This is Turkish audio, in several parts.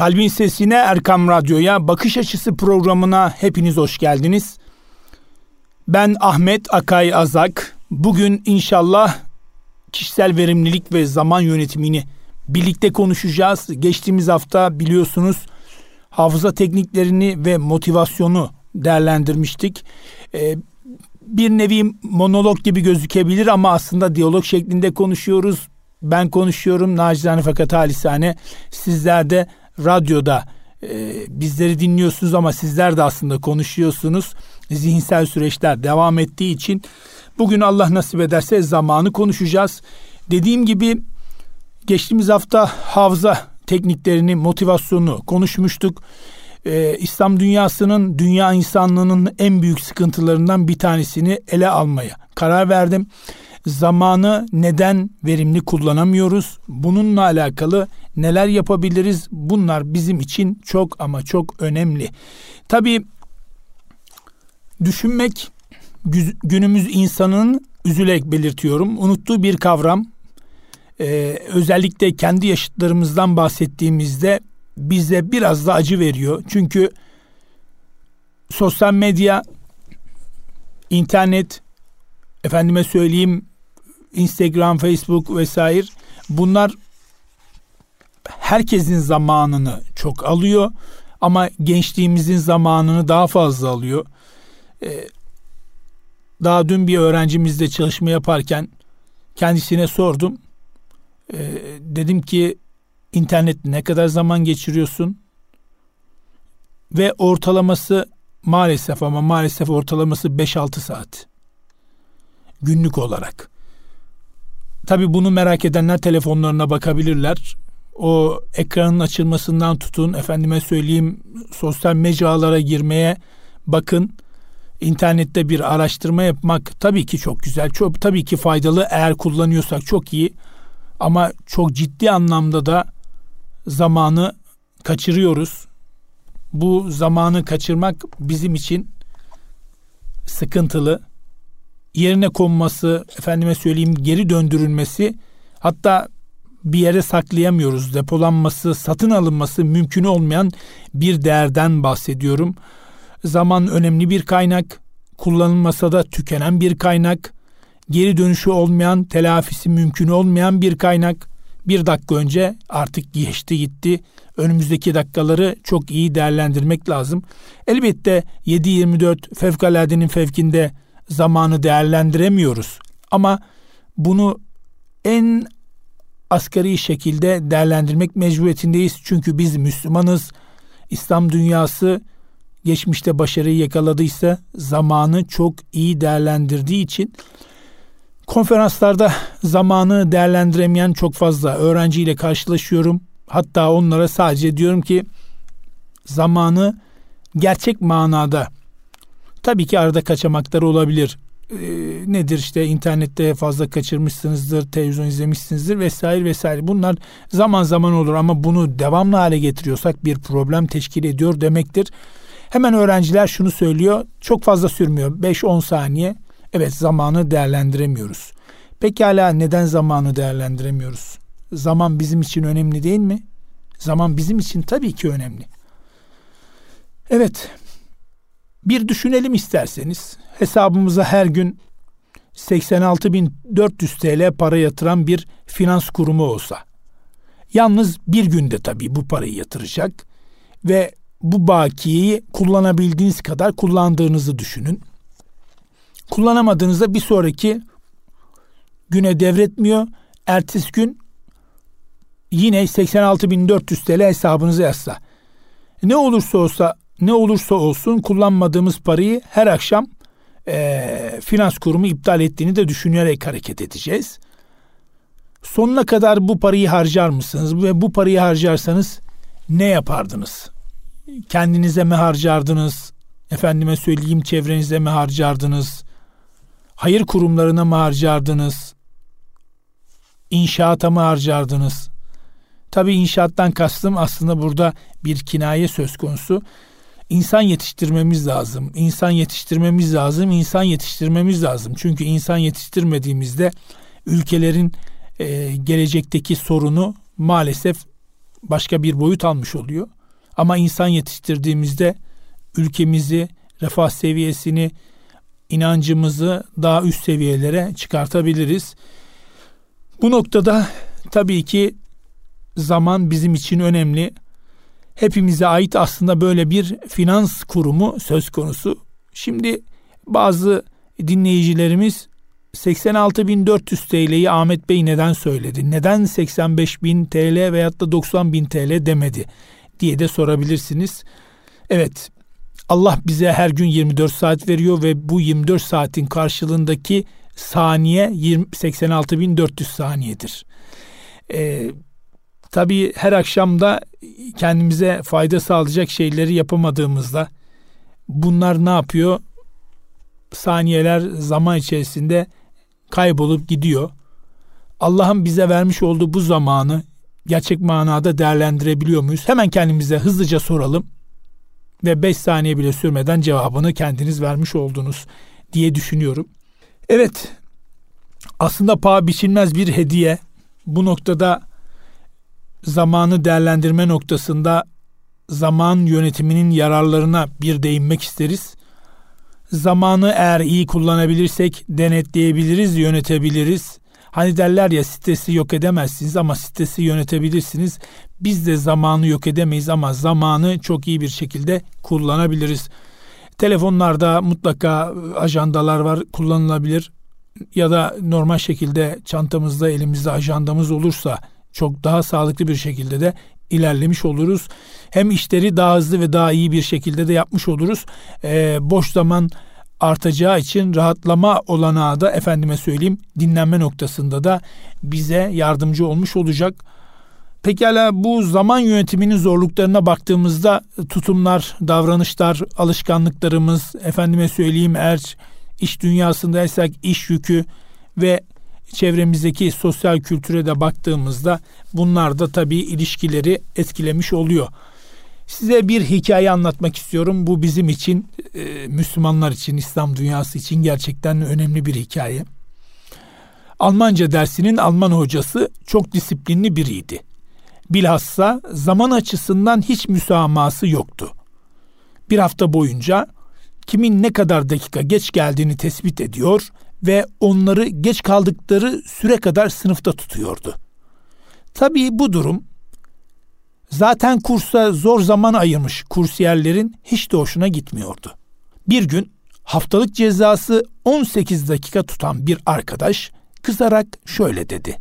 Kalbin Sesine Erkam Radyo'ya Bakış Açısı programına hepiniz hoş geldiniz. Ben Ahmet Akay Azak. Bugün inşallah kişisel verimlilik ve zaman yönetimini birlikte konuşacağız. Geçtiğimiz hafta biliyorsunuz hafıza tekniklerini ve motivasyonu değerlendirmiştik. Ee, bir nevi monolog gibi gözükebilir ama aslında diyalog şeklinde konuşuyoruz. Ben konuşuyorum nacizane fakat halisane sizler de radyoda e, bizleri dinliyorsunuz ama sizler de aslında konuşuyorsunuz. Zihinsel süreçler devam ettiği için bugün Allah nasip ederse zamanı konuşacağız. Dediğim gibi geçtiğimiz hafta hafıza tekniklerini, motivasyonu konuşmuştuk. Ee, İslam dünyasının, dünya insanlığının en büyük sıkıntılarından bir tanesini ele almaya karar verdim zamanı neden verimli kullanamıyoruz? Bununla alakalı neler yapabiliriz? Bunlar bizim için çok ama çok önemli. Tabii düşünmek günümüz insanın üzülerek belirtiyorum. Unuttuğu bir kavram. Ee, özellikle kendi yaşıtlarımızdan bahsettiğimizde bize biraz da acı veriyor. Çünkü sosyal medya, internet, efendime söyleyeyim Instagram, Facebook vesaire bunlar herkesin zamanını çok alıyor ama gençliğimizin zamanını daha fazla alıyor. Ee, daha dün bir öğrencimizle çalışma yaparken kendisine sordum. Ee, dedim ki internet ne kadar zaman geçiriyorsun? Ve ortalaması maalesef ama maalesef ortalaması 5-6 saat. Günlük olarak. Tabi bunu merak edenler telefonlarına bakabilirler. O ekranın açılmasından tutun efendime söyleyeyim sosyal mecralara girmeye bakın. İnternette bir araştırma yapmak tabii ki çok güzel. Çok tabii ki faydalı eğer kullanıyorsak çok iyi. Ama çok ciddi anlamda da zamanı kaçırıyoruz. Bu zamanı kaçırmak bizim için sıkıntılı yerine konması, efendime söyleyeyim geri döndürülmesi hatta bir yere saklayamıyoruz. Depolanması, satın alınması mümkün olmayan bir değerden bahsediyorum. Zaman önemli bir kaynak, kullanılmasa da tükenen bir kaynak, geri dönüşü olmayan, telafisi mümkün olmayan bir kaynak. Bir dakika önce artık geçti gitti. Önümüzdeki dakikaları çok iyi değerlendirmek lazım. Elbette 7-24 fevkaladenin fevkinde zamanı değerlendiremiyoruz. Ama bunu en asgari şekilde değerlendirmek mecburiyetindeyiz. Çünkü biz Müslümanız. İslam dünyası geçmişte başarıyı yakaladıysa zamanı çok iyi değerlendirdiği için konferanslarda zamanı değerlendiremeyen çok fazla öğrenciyle karşılaşıyorum. Hatta onlara sadece diyorum ki zamanı gerçek manada Tabii ki arada kaçamaklar olabilir. Ee, nedir işte internette fazla kaçırmışsınızdır, televizyon izlemişsinizdir vesaire vesaire. Bunlar zaman zaman olur ama bunu devamlı hale getiriyorsak bir problem teşkil ediyor demektir. Hemen öğrenciler şunu söylüyor. Çok fazla sürmüyor. 5-10 saniye. Evet zamanı değerlendiremiyoruz. Pekala neden zamanı değerlendiremiyoruz? Zaman bizim için önemli değil mi? Zaman bizim için tabii ki önemli. Evet, bir düşünelim isterseniz. Hesabımıza her gün 86.400 TL para yatıran bir finans kurumu olsa. Yalnız bir günde tabii bu parayı yatıracak ve bu bakiyeyi kullanabildiğiniz kadar kullandığınızı düşünün. Kullanamadığınızda bir sonraki güne devretmiyor. Ertesi gün yine 86.400 TL hesabınıza yazsa. Ne olursa olsa ne olursa olsun kullanmadığımız parayı her akşam e, finans kurumu iptal ettiğini de düşünerek hareket edeceğiz. Sonuna kadar bu parayı harcar mısınız? Ve bu parayı harcarsanız ne yapardınız? Kendinize mi harcardınız? Efendime söyleyeyim çevrenize mi harcardınız? Hayır kurumlarına mı harcardınız? İnşaata mı harcardınız? Tabii inşaattan kastım aslında burada bir kinaye söz konusu insan yetiştirmemiz lazım. İnsan yetiştirmemiz lazım. İnsan yetiştirmemiz lazım. Çünkü insan yetiştirmediğimizde ülkelerin e, gelecekteki sorunu maalesef başka bir boyut almış oluyor. Ama insan yetiştirdiğimizde ülkemizi, refah seviyesini, inancımızı daha üst seviyelere çıkartabiliriz. Bu noktada tabii ki zaman bizim için önemli. Hepimize ait aslında böyle bir finans kurumu söz konusu. Şimdi bazı dinleyicilerimiz 86.400 TL'yi Ahmet Bey neden söyledi? Neden 85.000 TL veyahut da 90.000 TL demedi diye de sorabilirsiniz. Evet Allah bize her gün 24 saat veriyor ve bu 24 saatin karşılığındaki saniye 86.400 saniyedir. Ee, tabii her akşam da kendimize fayda sağlayacak şeyleri yapamadığımızda bunlar ne yapıyor? Saniyeler zaman içerisinde kaybolup gidiyor. Allah'ın bize vermiş olduğu bu zamanı gerçek manada değerlendirebiliyor muyuz? Hemen kendimize hızlıca soralım ve 5 saniye bile sürmeden cevabını kendiniz vermiş oldunuz diye düşünüyorum. Evet, aslında paha biçilmez bir hediye. Bu noktada zamanı değerlendirme noktasında zaman yönetiminin yararlarına bir değinmek isteriz. Zamanı eğer iyi kullanabilirsek denetleyebiliriz, yönetebiliriz. Hani derler ya sitesi yok edemezsiniz ama sitesi yönetebilirsiniz. Biz de zamanı yok edemeyiz ama zamanı çok iyi bir şekilde kullanabiliriz. Telefonlarda mutlaka ajandalar var kullanılabilir ya da normal şekilde çantamızda elimizde ajandamız olursa çok daha sağlıklı bir şekilde de ilerlemiş oluruz. Hem işleri daha hızlı ve daha iyi bir şekilde de yapmış oluruz. Ee, boş zaman artacağı için rahatlama olanağı da efendime söyleyeyim dinlenme noktasında da bize yardımcı olmuş olacak. Pekala bu zaman yönetiminin zorluklarına baktığımızda tutumlar, davranışlar, alışkanlıklarımız, efendime söyleyeyim eğer iş dünyasındaysak iş yükü ve çevremizdeki sosyal kültüre de baktığımızda bunlar da tabii ilişkileri etkilemiş oluyor. Size bir hikaye anlatmak istiyorum. Bu bizim için, e, Müslümanlar için, İslam dünyası için gerçekten önemli bir hikaye. Almanca dersinin Alman hocası çok disiplinli biriydi. Bilhassa zaman açısından hiç müsamaması yoktu. Bir hafta boyunca kimin ne kadar dakika geç geldiğini tespit ediyor ve onları geç kaldıkları süre kadar sınıfta tutuyordu. Tabii bu durum zaten kursa zor zaman ayırmış kursiyerlerin hiç de hoşuna gitmiyordu. Bir gün haftalık cezası 18 dakika tutan bir arkadaş kızarak şöyle dedi.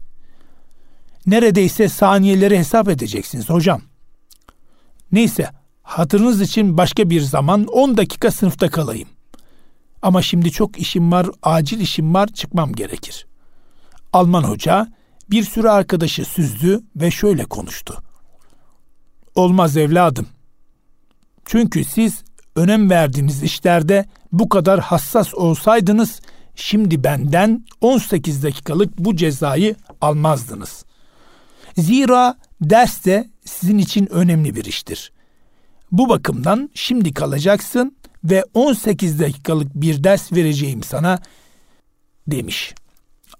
Neredeyse saniyeleri hesap edeceksiniz hocam. Neyse hatırınız için başka bir zaman 10 dakika sınıfta kalayım. Ama şimdi çok işim var, acil işim var, çıkmam gerekir. Alman hoca bir sürü arkadaşı süzdü ve şöyle konuştu. Olmaz evladım. Çünkü siz önem verdiğiniz işlerde bu kadar hassas olsaydınız şimdi benden 18 dakikalık bu cezayı almazdınız. Zira ders de sizin için önemli bir iştir. Bu bakımdan şimdi kalacaksın ve 18 dakikalık bir ders vereceğim sana demiş.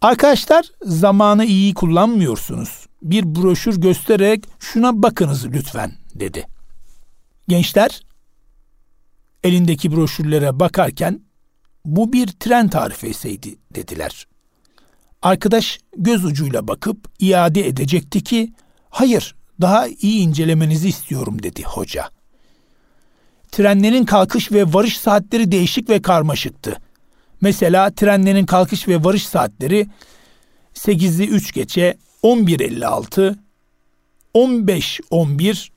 Arkadaşlar zamanı iyi kullanmıyorsunuz. Bir broşür göstererek şuna bakınız lütfen dedi. Gençler elindeki broşürlere bakarken bu bir tren tarifesiydi dediler. Arkadaş göz ucuyla bakıp iade edecekti ki hayır daha iyi incelemenizi istiyorum dedi hoca. Trenlerin kalkış ve varış saatleri değişik ve karmaşıktı. Mesela trenlerin kalkış ve varış saatleri 8'li 3 geçe 11.56, 15.11,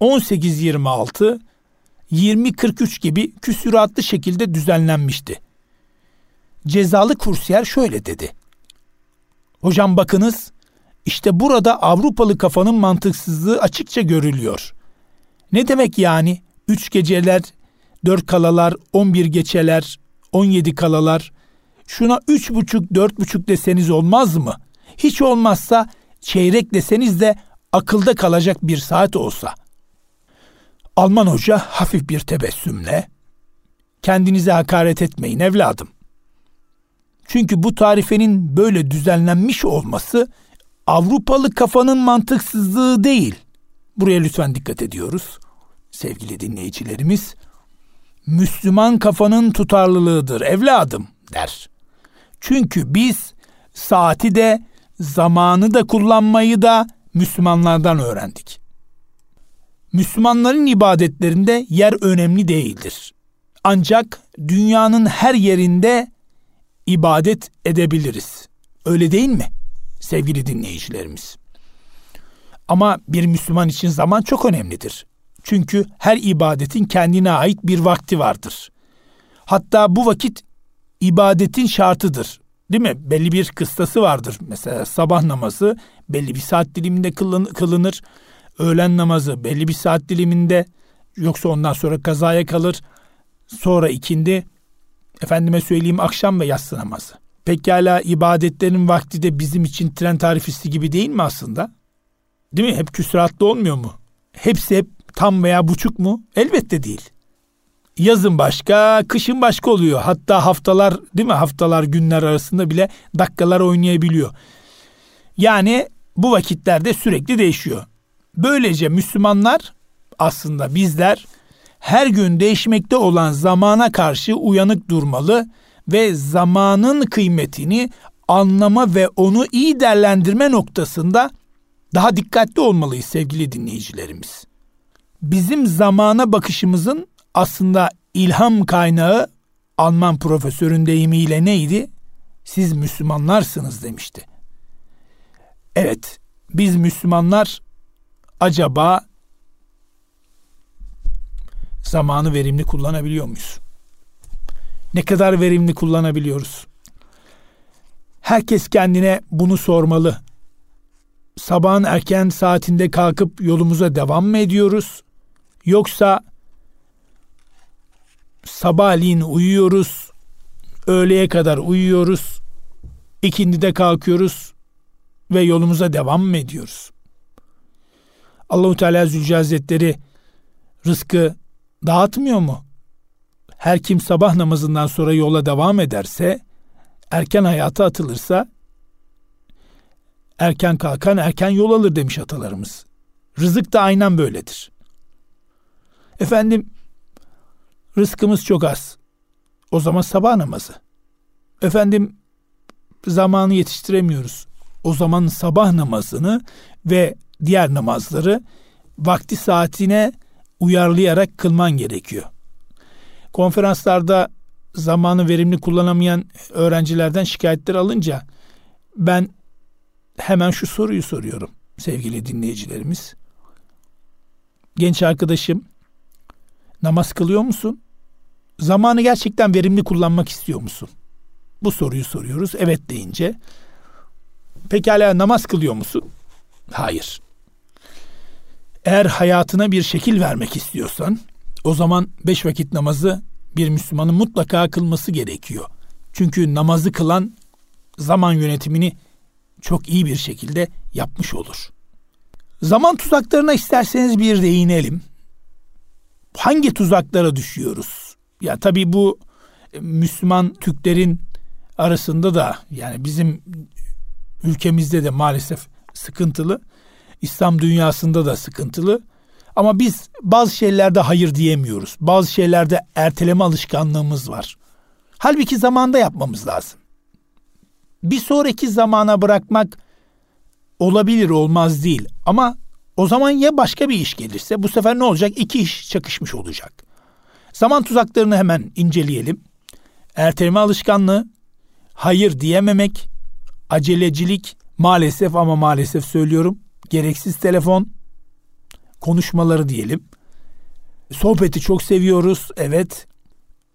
18.26, 20.43 gibi küsüratlı şekilde düzenlenmişti. Cezalı kursiyer şöyle dedi. Hocam bakınız, işte burada Avrupalı kafanın mantıksızlığı açıkça görülüyor. Ne demek yani? Üç geceler, dört kalalar, on bir geçeler, on yedi kalalar. Şuna üç buçuk, dört buçuk deseniz olmaz mı? Hiç olmazsa çeyrek deseniz de akılda kalacak bir saat olsa. Alman hoca hafif bir tebessümle kendinize hakaret etmeyin evladım. Çünkü bu tarifenin böyle düzenlenmiş olması Avrupalı kafanın mantıksızlığı değil. Buraya lütfen dikkat ediyoruz sevgili dinleyicilerimiz. Müslüman kafanın tutarlılığıdır evladım der. Çünkü biz saati de zamanı da kullanmayı da Müslümanlardan öğrendik. Müslümanların ibadetlerinde yer önemli değildir. Ancak dünyanın her yerinde ibadet edebiliriz. Öyle değil mi sevgili dinleyicilerimiz? Ama bir Müslüman için zaman çok önemlidir. Çünkü her ibadetin kendine ait bir vakti vardır. Hatta bu vakit ibadetin şartıdır. Değil mi? Belli bir kıstası vardır. Mesela sabah namazı belli bir saat diliminde kılınır. Öğlen namazı belli bir saat diliminde yoksa ondan sonra kazaya kalır. Sonra ikindi efendime söyleyeyim akşam ve yatsı namazı. Pekala ibadetlerin vakti de bizim için tren tarifisti gibi değil mi aslında? Değil mi? Hep küsuratlı olmuyor mu? Hepsi hep tam veya buçuk mu? Elbette değil. Yazın başka, kışın başka oluyor. Hatta haftalar değil mi? Haftalar, günler arasında bile dakikalar oynayabiliyor. Yani bu vakitlerde sürekli değişiyor. Böylece Müslümanlar aslında bizler her gün değişmekte olan zamana karşı uyanık durmalı ve zamanın kıymetini anlama ve onu iyi değerlendirme noktasında daha dikkatli olmalıyız sevgili dinleyicilerimiz. Bizim zamana bakışımızın aslında ilham kaynağı Alman profesörün deyimiyle neydi? Siz Müslümanlarsınız demişti. Evet, biz Müslümanlar acaba zamanı verimli kullanabiliyor muyuz? Ne kadar verimli kullanabiliyoruz? Herkes kendine bunu sormalı. Sabahın erken saatinde kalkıp yolumuza devam mı ediyoruz? Yoksa sabahleyin uyuyoruz, öğleye kadar uyuyoruz, ikindi de kalkıyoruz ve yolumuza devam mı ediyoruz? Allahu Teala Zülce Hazretleri rızkı dağıtmıyor mu? Her kim sabah namazından sonra yola devam ederse, erken hayata atılırsa, erken kalkan erken yol alır demiş atalarımız. Rızık da aynen böyledir. Efendim, rızkımız çok az. O zaman sabah namazı. Efendim, zamanı yetiştiremiyoruz. O zaman sabah namazını ve diğer namazları vakti saatine uyarlayarak kılman gerekiyor. Konferanslarda zamanı verimli kullanamayan öğrencilerden şikayetler alınca ben hemen şu soruyu soruyorum sevgili dinleyicilerimiz. Genç arkadaşım namaz kılıyor musun? Zamanı gerçekten verimli kullanmak istiyor musun? Bu soruyu soruyoruz. Evet deyince pekala namaz kılıyor musun? Hayır. Eğer hayatına bir şekil vermek istiyorsan o zaman beş vakit namazı bir Müslümanın mutlaka kılması gerekiyor. Çünkü namazı kılan zaman yönetimini çok iyi bir şekilde yapmış olur. Zaman tuzaklarına isterseniz bir değinelim. Hangi tuzaklara düşüyoruz? Ya tabii bu e, Müslüman Türklerin arasında da yani bizim ülkemizde de maalesef sıkıntılı. İslam dünyasında da sıkıntılı. Ama biz bazı şeylerde hayır diyemiyoruz. Bazı şeylerde erteleme alışkanlığımız var. Halbuki zamanda yapmamız lazım. Bir sonraki zamana bırakmak olabilir olmaz değil. Ama o zaman ya başka bir iş gelirse bu sefer ne olacak? İki iş çakışmış olacak. Zaman tuzaklarını hemen inceleyelim. Erteleme alışkanlığı, hayır diyememek, acelecilik, maalesef ama maalesef söylüyorum, gereksiz telefon, konuşmaları diyelim. Sohbeti çok seviyoruz, evet.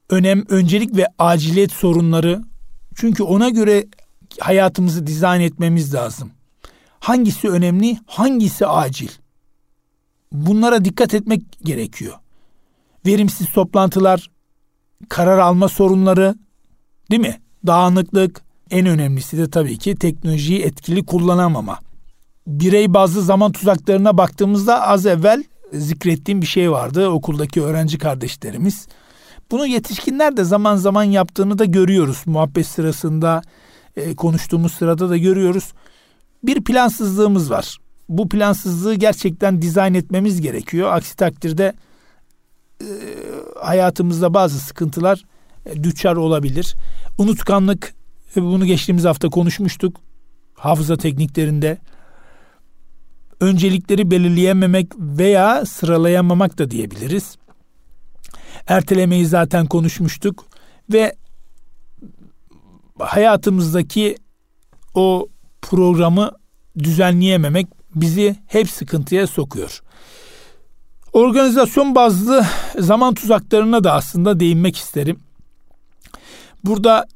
Önem, öncelik ve aciliyet sorunları. Çünkü ona göre hayatımızı dizayn etmemiz lazım. Hangisi önemli, hangisi acil? Bunlara dikkat etmek gerekiyor. Verimsiz toplantılar, karar alma sorunları, değil mi? Dağınıklık, en önemlisi de tabii ki teknolojiyi etkili kullanamama birey bazı zaman tuzaklarına baktığımızda az evvel zikrettiğim bir şey vardı okuldaki öğrenci kardeşlerimiz. Bunu yetişkinler de zaman zaman yaptığını da görüyoruz. Muhabbet sırasında e, konuştuğumuz sırada da görüyoruz. Bir plansızlığımız var. bu plansızlığı gerçekten dizayn etmemiz gerekiyor. Aksi takdirde e, hayatımızda bazı sıkıntılar e, düçar olabilir. Unutkanlık e, bunu geçtiğimiz hafta konuşmuştuk. Hafıza tekniklerinde öncelikleri belirleyememek veya sıralayamamak da diyebiliriz. Ertelemeyi zaten konuşmuştuk ve hayatımızdaki o programı düzenleyememek bizi hep sıkıntıya sokuyor. Organizasyon bazlı zaman tuzaklarına da aslında değinmek isterim. Burada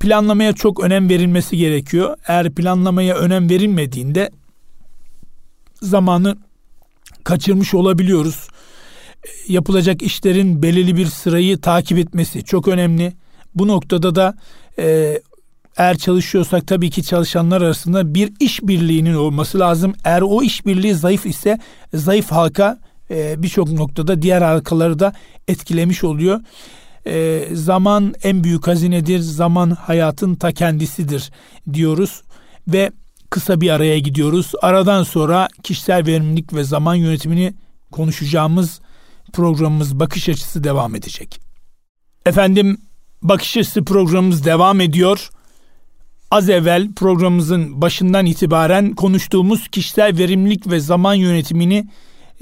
planlamaya çok önem verilmesi gerekiyor. Eğer planlamaya önem verilmediğinde zamanı kaçırmış olabiliyoruz. Yapılacak işlerin belirli bir sırayı takip etmesi çok önemli. Bu noktada da e, eğer çalışıyorsak tabii ki çalışanlar arasında bir iş birliğinin olması lazım. Eğer o iş birliği zayıf ise zayıf halka e, birçok noktada diğer halkaları da etkilemiş oluyor. E, zaman en büyük hazinedir. Zaman hayatın ta kendisidir diyoruz ve kısa bir araya gidiyoruz. Aradan sonra kişisel verimlilik ve zaman yönetimini konuşacağımız programımız Bakış Açısı devam edecek. Efendim Bakış Açısı programımız devam ediyor. Az evvel programımızın başından itibaren konuştuğumuz kişisel verimlilik ve zaman yönetimini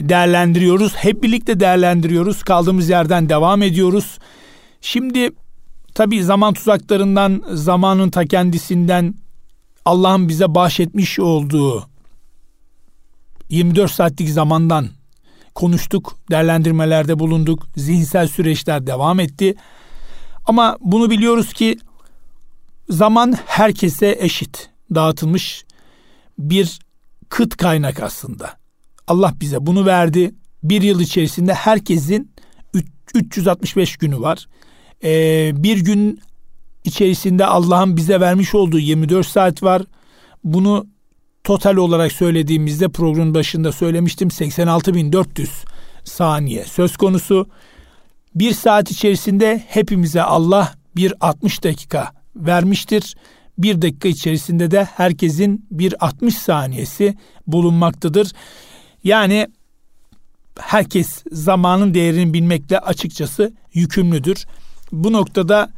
değerlendiriyoruz. Hep birlikte değerlendiriyoruz. Kaldığımız yerden devam ediyoruz. Şimdi tabii zaman tuzaklarından, zamanın ta kendisinden Allah'ın bize bahşetmiş olduğu 24 saatlik zamandan konuştuk, değerlendirmelerde bulunduk. Zihinsel süreçler devam etti. Ama bunu biliyoruz ki zaman herkese eşit dağıtılmış bir kıt kaynak aslında. Allah bize bunu verdi. Bir yıl içerisinde herkesin 365 günü var. Ee, bir gün içerisinde Allah'ın bize vermiş olduğu 24 saat var. Bunu total olarak söylediğimizde programın başında söylemiştim 86.400 saniye söz konusu. Bir saat içerisinde hepimize Allah bir 60 dakika vermiştir. Bir dakika içerisinde de herkesin bir 60 saniyesi bulunmaktadır. Yani herkes zamanın değerini bilmekle açıkçası yükümlüdür. Bu noktada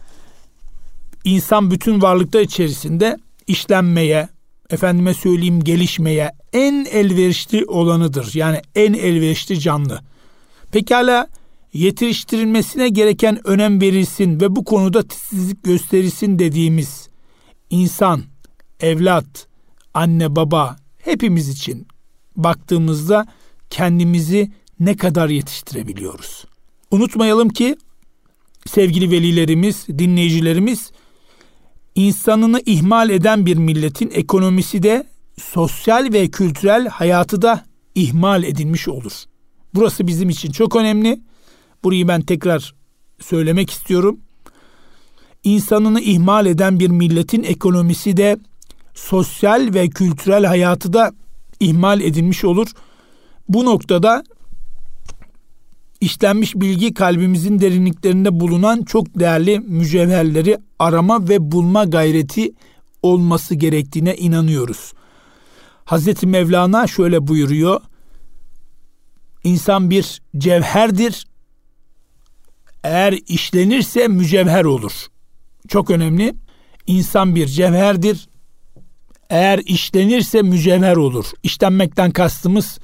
insan bütün varlıklar içerisinde işlenmeye, efendime söyleyeyim gelişmeye en elverişli olanıdır. Yani en elverişli canlı. Pekala yetiştirilmesine gereken önem verilsin ve bu konuda titizlik gösterilsin dediğimiz insan, evlat, anne baba hepimiz için baktığımızda kendimizi ne kadar yetiştirebiliyoruz? Unutmayalım ki sevgili velilerimiz, dinleyicilerimiz insanını ihmal eden bir milletin ekonomisi de sosyal ve kültürel hayatı da ihmal edilmiş olur. Burası bizim için çok önemli. Burayı ben tekrar söylemek istiyorum. İnsanını ihmal eden bir milletin ekonomisi de sosyal ve kültürel hayatı da ihmal edilmiş olur. Bu noktada işlenmiş bilgi kalbimizin derinliklerinde bulunan çok değerli mücevherleri arama ve bulma gayreti olması gerektiğine inanıyoruz. Hazreti Mevlana şöyle buyuruyor. İnsan bir cevherdir. Eğer işlenirse mücevher olur. Çok önemli. İnsan bir cevherdir. Eğer işlenirse mücevher olur. İşlenmekten kastımız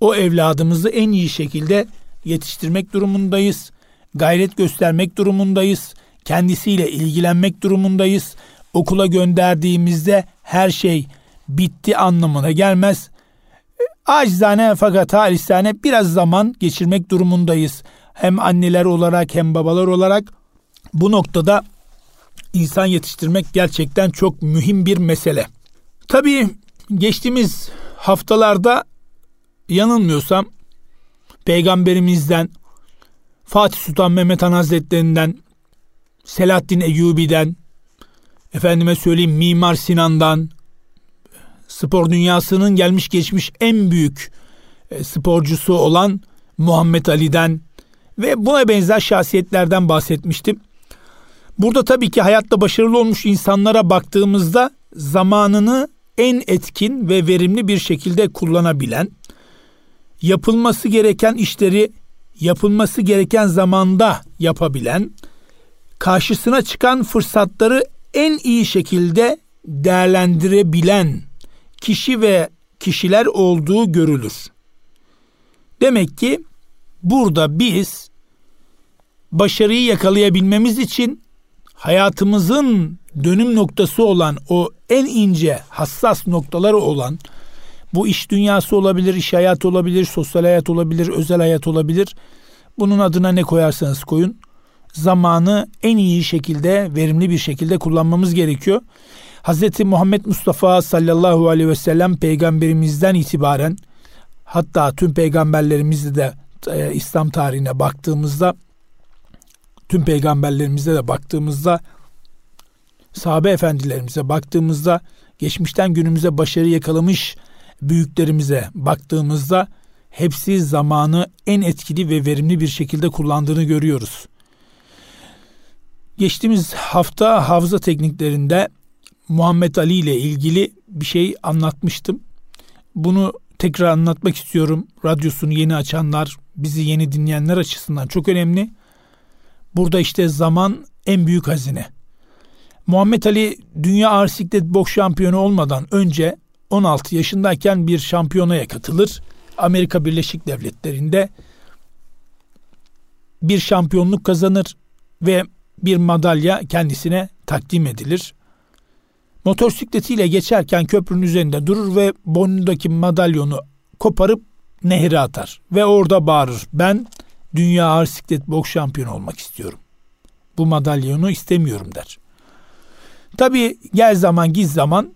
o evladımızı en iyi şekilde yetiştirmek durumundayız. Gayret göstermek durumundayız. Kendisiyle ilgilenmek durumundayız. Okula gönderdiğimizde her şey bitti anlamına gelmez. Acizane fakat halisane biraz zaman geçirmek durumundayız. Hem anneler olarak hem babalar olarak bu noktada insan yetiştirmek gerçekten çok mühim bir mesele. Tabii geçtiğimiz haftalarda yanılmıyorsam peygamberimizden, Fatih Sultan Mehmet Han Hazretlerinden, Selahaddin Eyyubi'den, efendime söyleyeyim Mimar Sinan'dan, spor dünyasının gelmiş geçmiş en büyük e, sporcusu olan Muhammed Ali'den ve buna benzer şahsiyetlerden bahsetmiştim. Burada tabii ki hayatta başarılı olmuş insanlara baktığımızda zamanını en etkin ve verimli bir şekilde kullanabilen, yapılması gereken işleri yapılması gereken zamanda yapabilen, karşısına çıkan fırsatları en iyi şekilde değerlendirebilen kişi ve kişiler olduğu görülür. Demek ki burada biz başarıyı yakalayabilmemiz için hayatımızın dönüm noktası olan o en ince hassas noktaları olan bu iş dünyası olabilir, iş hayatı olabilir, sosyal hayat olabilir, özel hayat olabilir. Bunun adına ne koyarsanız koyun. Zamanı en iyi şekilde, verimli bir şekilde kullanmamız gerekiyor. Hz. Muhammed Mustafa sallallahu aleyhi ve sellem peygamberimizden itibaren hatta tüm peygamberlerimizde de e, İslam tarihine baktığımızda tüm peygamberlerimize de baktığımızda sahabe efendilerimize baktığımızda geçmişten günümüze başarı yakalamış büyüklerimize baktığımızda hepsi zamanı en etkili ve verimli bir şekilde kullandığını görüyoruz. Geçtiğimiz hafta hafıza tekniklerinde Muhammed Ali ile ilgili bir şey anlatmıştım. Bunu tekrar anlatmak istiyorum. Radyosunu yeni açanlar, bizi yeni dinleyenler açısından çok önemli. Burada işte zaman en büyük hazine. Muhammed Ali dünya ağır siklet boks şampiyonu olmadan önce 16 yaşındayken bir şampiyonaya katılır. Amerika Birleşik Devletleri'nde bir şampiyonluk kazanır ve bir madalya kendisine takdim edilir. Motosikletiyle geçerken köprünün üzerinde durur ve boynundaki madalyonu koparıp nehre atar ve orada bağırır. Ben dünya ağır siklet boks şampiyonu olmak istiyorum. Bu madalyonu istemiyorum der. Tabi gel zaman giz zaman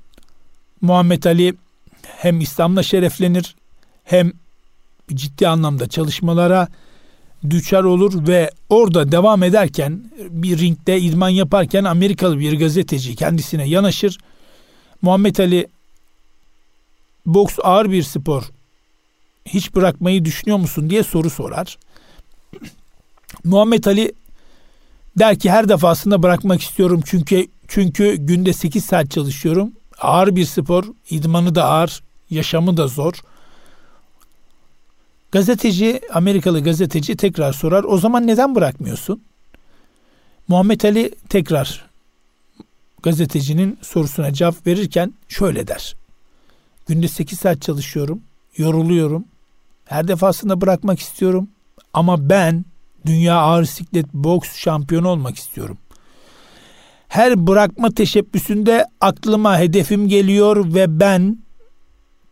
Muhammed Ali hem İslam'la şereflenir hem ciddi anlamda çalışmalara düçar olur ve orada devam ederken bir ringde idman yaparken Amerikalı bir gazeteci kendisine yanaşır. Muhammed Ali boks ağır bir spor hiç bırakmayı düşünüyor musun diye soru sorar. Muhammed Ali der ki her defasında bırakmak istiyorum çünkü çünkü günde 8 saat çalışıyorum. Ağır bir spor, idmanı da ağır, yaşamı da zor. Gazeteci, Amerikalı gazeteci tekrar sorar. O zaman neden bırakmıyorsun? Muhammed Ali tekrar gazetecinin sorusuna cevap verirken şöyle der. Günde 8 saat çalışıyorum, yoruluyorum. Her defasında bırakmak istiyorum ama ben dünya ağır siklet boks şampiyonu olmak istiyorum. Her bırakma teşebbüsünde aklıma hedefim geliyor ve ben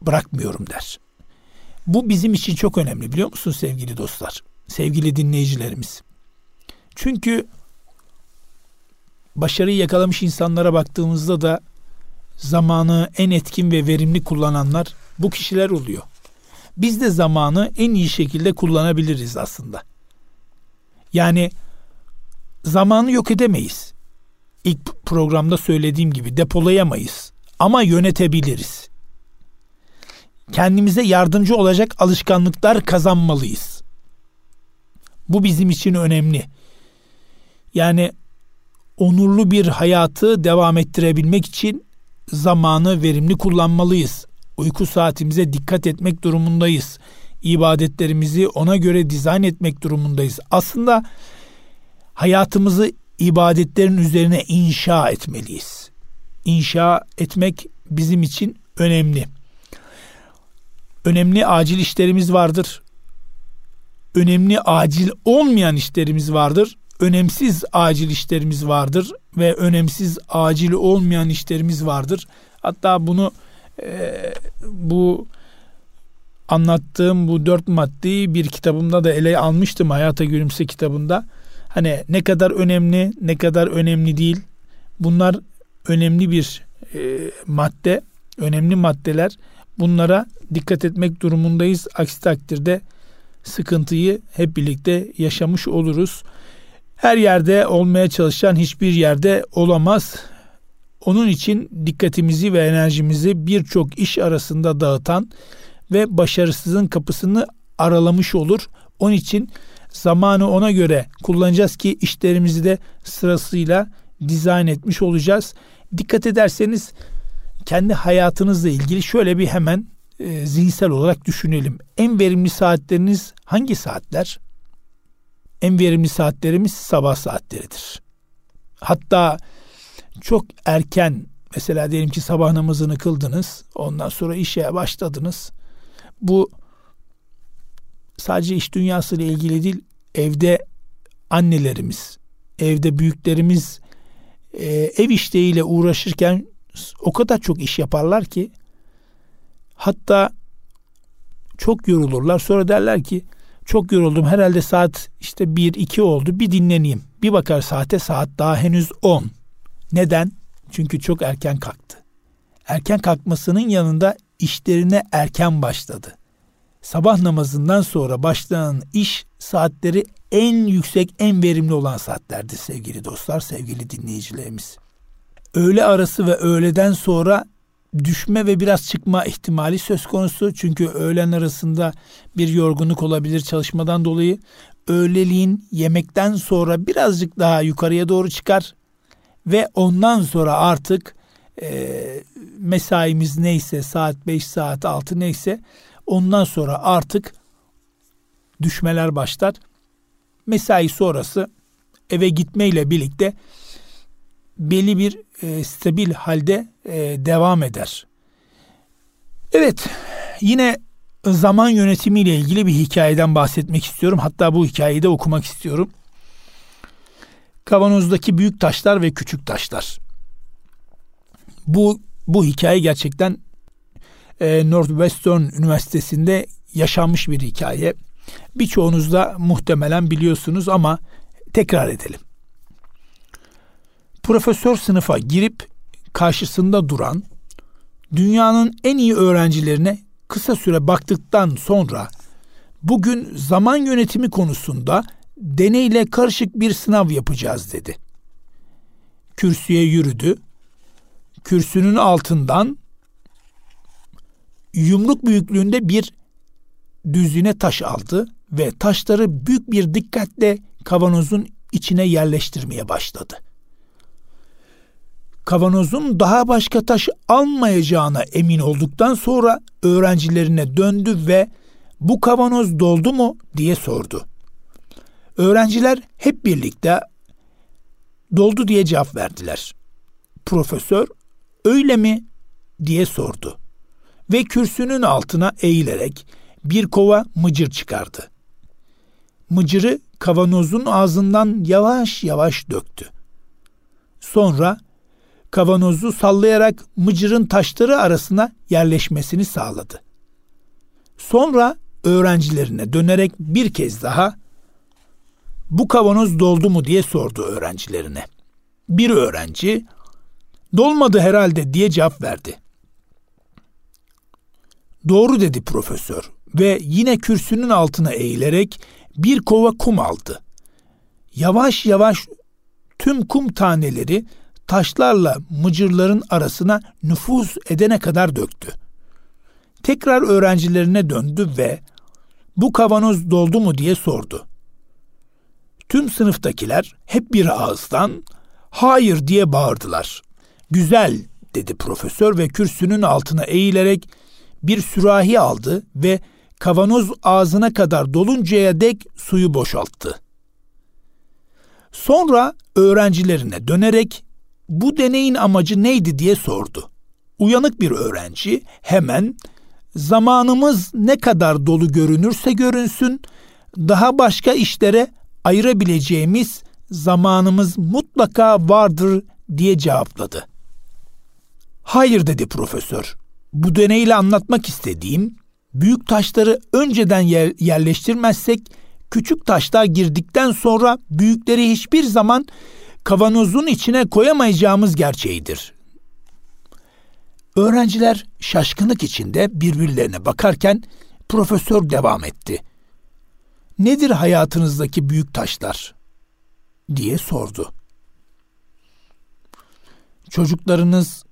bırakmıyorum der. Bu bizim için çok önemli biliyor musun sevgili dostlar, sevgili dinleyicilerimiz. Çünkü başarıyı yakalamış insanlara baktığımızda da zamanı en etkin ve verimli kullananlar bu kişiler oluyor. Biz de zamanı en iyi şekilde kullanabiliriz aslında. Yani zamanı yok edemeyiz. İlk programda söylediğim gibi depolayamayız ama yönetebiliriz. Kendimize yardımcı olacak alışkanlıklar kazanmalıyız. Bu bizim için önemli. Yani onurlu bir hayatı devam ettirebilmek için zamanı verimli kullanmalıyız. Uyku saatimize dikkat etmek durumundayız ibadetlerimizi ona göre dizayn etmek durumundayız. Aslında hayatımızı ibadetlerin üzerine inşa etmeliyiz. İnşa etmek bizim için önemli. Önemli acil işlerimiz vardır. Önemli acil olmayan işlerimiz vardır. Önemsiz acil işlerimiz vardır ve önemsiz acil olmayan işlerimiz vardır. Hatta bunu e, bu anlattığım bu dört maddeyi bir kitabımda da ele almıştım Hayata Gülümse kitabında. Hani ne kadar önemli ne kadar önemli değil bunlar önemli bir e, madde önemli maddeler bunlara dikkat etmek durumundayız. Aksi takdirde sıkıntıyı hep birlikte yaşamış oluruz. Her yerde olmaya çalışan hiçbir yerde olamaz. Onun için dikkatimizi ve enerjimizi birçok iş arasında dağıtan ve başarısızın kapısını aralamış olur. Onun için zamanı ona göre kullanacağız ki işlerimizi de sırasıyla dizayn etmiş olacağız. Dikkat ederseniz kendi hayatınızla ilgili şöyle bir hemen e, zihinsel olarak düşünelim. En verimli saatleriniz hangi saatler? En verimli saatlerimiz sabah saatleridir. Hatta çok erken mesela diyelim ki sabah namazını kıldınız. Ondan sonra işe başladınız. Bu sadece iş dünyası ile ilgili değil. Evde annelerimiz, evde büyüklerimiz e, ev işleriyle uğraşırken o kadar çok iş yaparlar ki hatta çok yorulurlar. Sonra derler ki çok yoruldum herhalde saat işte bir iki oldu bir dinleneyim. Bir bakar saate saat daha henüz on. Neden? Çünkü çok erken kalktı. Erken kalkmasının yanında işlerine erken başladı. Sabah namazından sonra başlayan iş saatleri en yüksek, en verimli olan saatlerdi sevgili dostlar, sevgili dinleyicilerimiz. Öğle arası ve öğleden sonra düşme ve biraz çıkma ihtimali söz konusu. Çünkü öğlen arasında bir yorgunluk olabilir çalışmadan dolayı. Öğleliğin yemekten sonra birazcık daha yukarıya doğru çıkar ve ondan sonra artık e, mesaimiz neyse saat 5 saat 6 neyse ondan sonra artık düşmeler başlar. Mesai sonrası eve gitmeyle birlikte belli bir e, stabil halde e, devam eder. Evet, yine zaman yönetimiyle ilgili bir hikayeden bahsetmek istiyorum. Hatta bu hikayeyi de okumak istiyorum. Kavanozdaki büyük taşlar ve küçük taşlar. Bu bu hikaye gerçekten e, Northwestern Üniversitesi'nde yaşanmış bir hikaye. Birçoğunuz da muhtemelen biliyorsunuz ama tekrar edelim. Profesör sınıfa girip karşısında duran dünyanın en iyi öğrencilerine kısa süre baktıktan sonra bugün zaman yönetimi konusunda deneyle karışık bir sınav yapacağız dedi. Kürsüye yürüdü. Kürsünün altından yumruk büyüklüğünde bir düzine taş aldı ve taşları büyük bir dikkatle kavanozun içine yerleştirmeye başladı. Kavanozun daha başka taş almayacağına emin olduktan sonra öğrencilerine döndü ve bu kavanoz doldu mu diye sordu. Öğrenciler hep birlikte doldu diye cevap verdiler. Profesör öyle mi diye sordu ve kürsünün altına eğilerek bir kova mıcır çıkardı. Mıcırı kavanozun ağzından yavaş yavaş döktü. Sonra kavanozu sallayarak mıcırın taşları arasına yerleşmesini sağladı. Sonra öğrencilerine dönerek bir kez daha bu kavanoz doldu mu diye sordu öğrencilerine. Bir öğrenci dolmadı herhalde diye cevap verdi. Doğru dedi profesör ve yine kürsünün altına eğilerek bir kova kum aldı. Yavaş yavaş tüm kum taneleri taşlarla mıcırların arasına nüfuz edene kadar döktü. Tekrar öğrencilerine döndü ve bu kavanoz doldu mu diye sordu. Tüm sınıftakiler hep bir ağızdan hayır diye bağırdılar. Güzel dedi profesör ve kürsünün altına eğilerek bir sürahi aldı ve kavanoz ağzına kadar doluncaya dek suyu boşalttı. Sonra öğrencilerine dönerek bu deneyin amacı neydi diye sordu. Uyanık bir öğrenci hemen zamanımız ne kadar dolu görünürse görünsün daha başka işlere ayırabileceğimiz zamanımız mutlaka vardır diye cevapladı. Hayır dedi profesör. Bu deneyle anlatmak istediğim büyük taşları önceden yer, yerleştirmezsek küçük taşlar girdikten sonra büyükleri hiçbir zaman kavanozun içine koyamayacağımız gerçeğidir. Öğrenciler şaşkınlık içinde birbirlerine bakarken profesör devam etti. Nedir hayatınızdaki büyük taşlar? diye sordu. Çocuklarınız,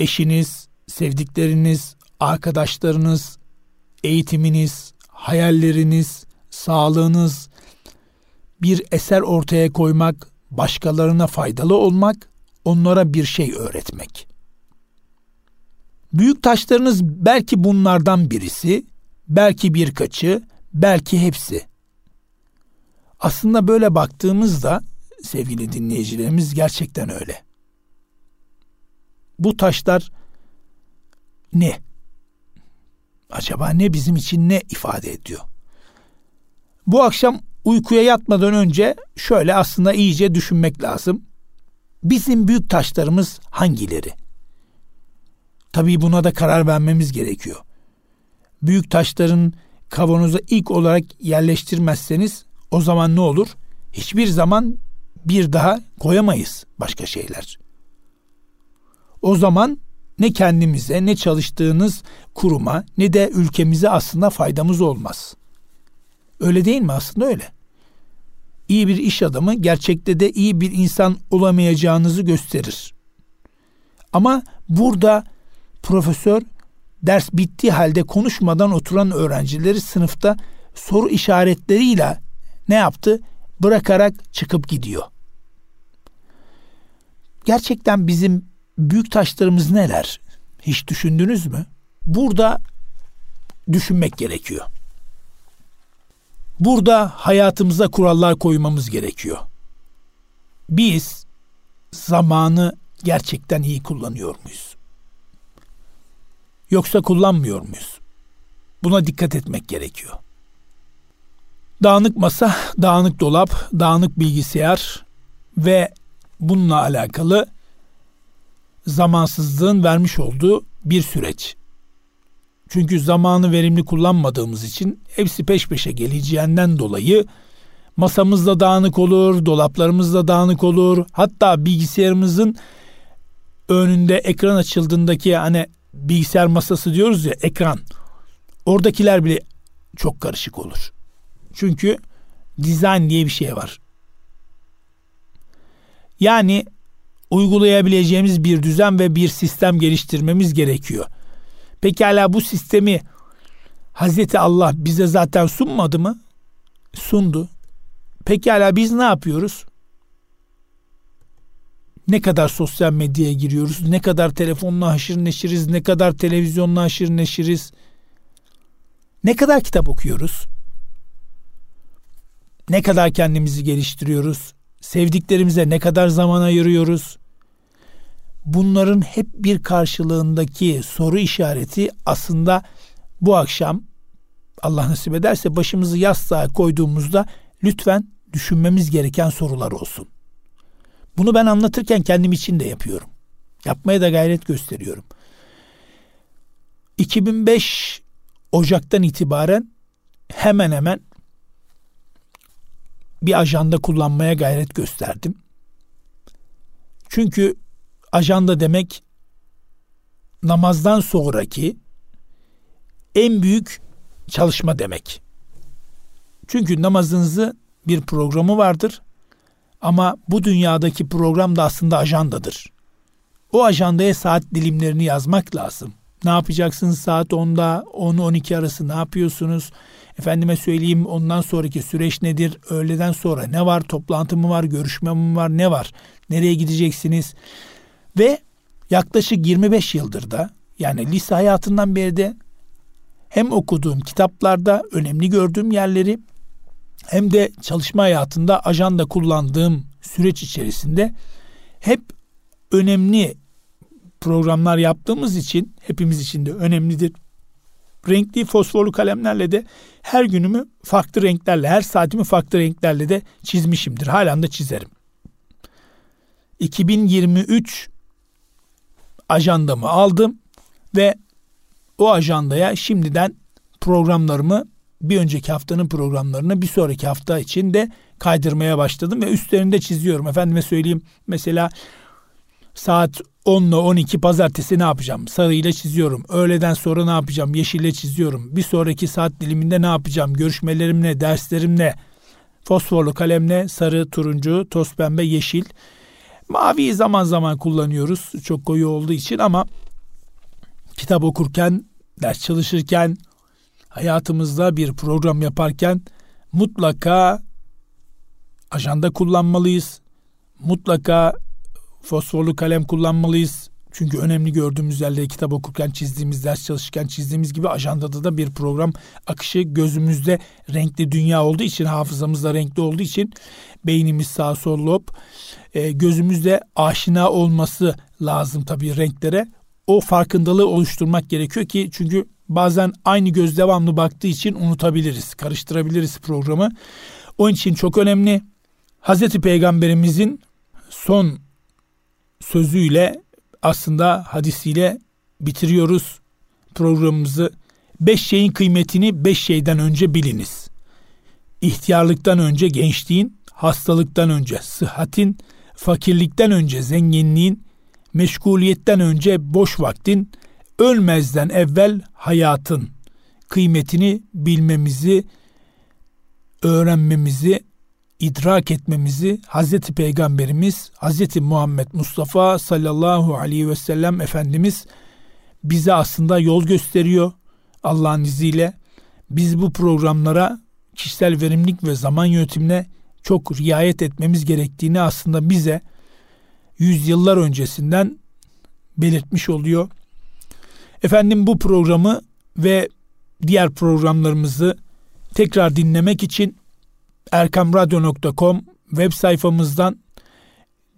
eşiniz, sevdikleriniz, arkadaşlarınız, eğitiminiz, hayalleriniz, sağlığınız, bir eser ortaya koymak, başkalarına faydalı olmak, onlara bir şey öğretmek. Büyük taşlarınız belki bunlardan birisi, belki birkaçı, belki hepsi. Aslında böyle baktığımızda sevgili dinleyicilerimiz gerçekten öyle. Bu taşlar ne? Acaba ne bizim için ne ifade ediyor? Bu akşam uykuya yatmadan önce şöyle aslında iyice düşünmek lazım. Bizim büyük taşlarımız hangileri? Tabii buna da karar vermemiz gerekiyor. Büyük taşların kavanoza ilk olarak yerleştirmezseniz o zaman ne olur? Hiçbir zaman bir daha koyamayız başka şeyler. O zaman ne kendimize ne çalıştığınız kuruma ne de ülkemize aslında faydamız olmaz. Öyle değil mi aslında öyle. İyi bir iş adamı gerçekte de iyi bir insan olamayacağınızı gösterir. Ama burada profesör ders bittiği halde konuşmadan oturan öğrencileri sınıfta soru işaretleriyle ne yaptı? Bırakarak çıkıp gidiyor. Gerçekten bizim büyük taşlarımız neler? Hiç düşündünüz mü? Burada düşünmek gerekiyor. Burada hayatımıza kurallar koymamız gerekiyor. Biz zamanı gerçekten iyi kullanıyor muyuz? Yoksa kullanmıyor muyuz? Buna dikkat etmek gerekiyor. Dağınık masa, dağınık dolap, dağınık bilgisayar ve bununla alakalı zamansızlığın vermiş olduğu bir süreç. Çünkü zamanı verimli kullanmadığımız için hepsi peş peşe geleceğinden dolayı masamız da dağınık olur, dolaplarımız da dağınık olur. Hatta bilgisayarımızın önünde ekran açıldığındaki hani bilgisayar masası diyoruz ya ekran. Oradakiler bile çok karışık olur. Çünkü dizayn diye bir şey var. Yani uygulayabileceğimiz bir düzen ve bir sistem geliştirmemiz gerekiyor. Pekala bu sistemi Hazreti Allah bize zaten sunmadı mı? Sundu. Pekala biz ne yapıyoruz? Ne kadar sosyal medyaya giriyoruz, ne kadar telefonla haşır neşiriz, ne kadar televizyonla haşır neşiriz, ne kadar kitap okuyoruz, ne kadar kendimizi geliştiriyoruz, sevdiklerimize ne kadar zaman ayırıyoruz, bunların hep bir karşılığındaki soru işareti aslında bu akşam Allah nasip ederse başımızı yastığa koyduğumuzda lütfen düşünmemiz gereken sorular olsun. Bunu ben anlatırken kendim için de yapıyorum. Yapmaya da gayret gösteriyorum. 2005 Ocak'tan itibaren hemen hemen bir ajanda kullanmaya gayret gösterdim. Çünkü ajanda demek namazdan sonraki en büyük çalışma demek. Çünkü namazınızı bir programı vardır ama bu dünyadaki program da aslında ajandadır. O ajandaya saat dilimlerini yazmak lazım. Ne yapacaksınız saat 10'da, 10-12 arası ne yapıyorsunuz? Efendime söyleyeyim ondan sonraki süreç nedir? Öğleden sonra ne var? Toplantı mı var? Görüşme mi var? Ne var? Nereye gideceksiniz? Ve yaklaşık 25 yıldır da yani lise hayatından beri de hem okuduğum kitaplarda önemli gördüğüm yerleri hem de çalışma hayatında ajanda kullandığım süreç içerisinde hep önemli programlar yaptığımız için hepimiz için de önemlidir. Renkli fosforlu kalemlerle de her günümü farklı renklerle, her saatimi farklı renklerle de çizmişimdir. Halen de çizerim. 2023 ajandamı aldım ve o ajandaya şimdiden programlarımı bir önceki haftanın programlarını bir sonraki hafta için de kaydırmaya başladım ve üstlerinde çiziyorum. Efendime söyleyeyim mesela saat 10 ile 12 pazartesi ne yapacağım? Sarıyla çiziyorum. Öğleden sonra ne yapacağım? Yeşille çiziyorum. Bir sonraki saat diliminde ne yapacağım? Görüşmelerim ne? Derslerim ne? Fosforlu kalemle sarı, turuncu, toz pembe, yeşil. Maviyi zaman zaman kullanıyoruz çok koyu olduğu için ama kitap okurken, ders çalışırken, hayatımızda bir program yaparken mutlaka ajanda kullanmalıyız. Mutlaka fosforlu kalem kullanmalıyız. Çünkü önemli gördüğümüz yerleri kitap okurken, çizdiğimiz, ders çalışırken çizdiğimiz gibi ajandada da bir program akışı gözümüzde renkli dünya olduğu için, hafızamızda renkli olduğu için beynimiz sağ sol lob e, gözümüzde aşina olması lazım tabii renklere. O farkındalığı oluşturmak gerekiyor ki çünkü bazen aynı göz devamlı baktığı için unutabiliriz, karıştırabiliriz programı. Onun için çok önemli. Hazreti Peygamberimizin son sözüyle aslında hadisiyle bitiriyoruz programımızı. Beş şeyin kıymetini beş şeyden önce biliniz. İhtiyarlıktan önce gençliğin, hastalıktan önce sıhhatin, fakirlikten önce zenginliğin, meşguliyetten önce boş vaktin, ölmezden evvel hayatın kıymetini bilmemizi, öğrenmemizi, idrak etmemizi Hazreti Peygamberimiz Hazreti Muhammed Mustafa sallallahu aleyhi ve sellem Efendimiz bize aslında yol gösteriyor Allah'ın izniyle. Biz bu programlara kişisel verimlilik ve zaman yönetimine çok riayet etmemiz gerektiğini aslında bize yüzyıllar öncesinden belirtmiş oluyor. Efendim bu programı ve diğer programlarımızı tekrar dinlemek için erkamradyo.com web sayfamızdan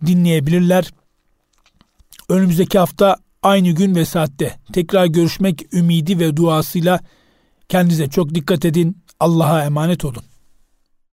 dinleyebilirler. Önümüzdeki hafta aynı gün ve saatte tekrar görüşmek ümidi ve duasıyla kendinize çok dikkat edin. Allah'a emanet olun.